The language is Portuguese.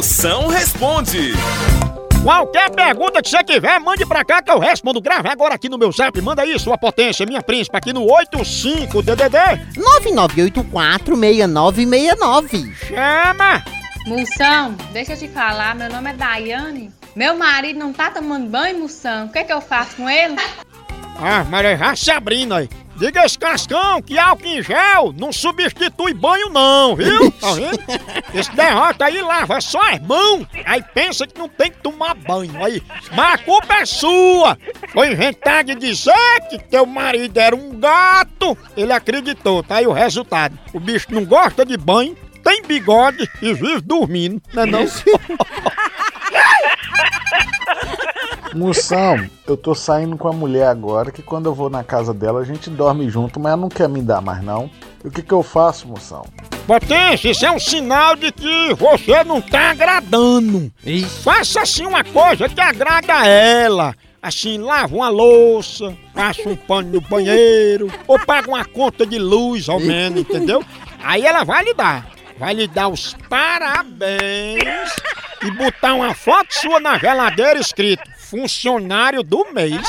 Moção responde. Qualquer pergunta que você tiver, mande pra cá que eu respondo. Grave agora aqui no meu zap. Manda aí, sua potência, minha príncipe, aqui no 85DDD. 99846969. Chama! Moção, deixa eu te falar, meu nome é Daiane. Meu marido não tá tomando banho, Moção. O que, é que eu faço com ele? Ah, Maria, já se abrindo aí. Diga esse cascão que álcool em gel não substitui banho não, viu? Tá vendo? Esse derrota aí lava só as mãos, aí pensa que não tem que tomar banho. Aí, mas a culpa é sua. Foi inventar de dizer que teu marido era um gato. Ele acreditou, tá aí o resultado. O bicho não gosta de banho, tem bigode e vive dormindo, não é não? Moção, eu tô saindo com a mulher agora que quando eu vou na casa dela a gente dorme junto, mas ela não quer me dar mais não. E o que que eu faço, moção? Potência, isso é um sinal de que você não tá agradando. Faça assim uma coisa que agrada a ela. Assim, lava uma louça, passa um pano no banheiro, ou paga uma conta de luz ao menos, entendeu? Aí ela vai lhe dar. Vai lhe dar os parabéns e botar uma foto sua na geladeira escrito funcionário do mês.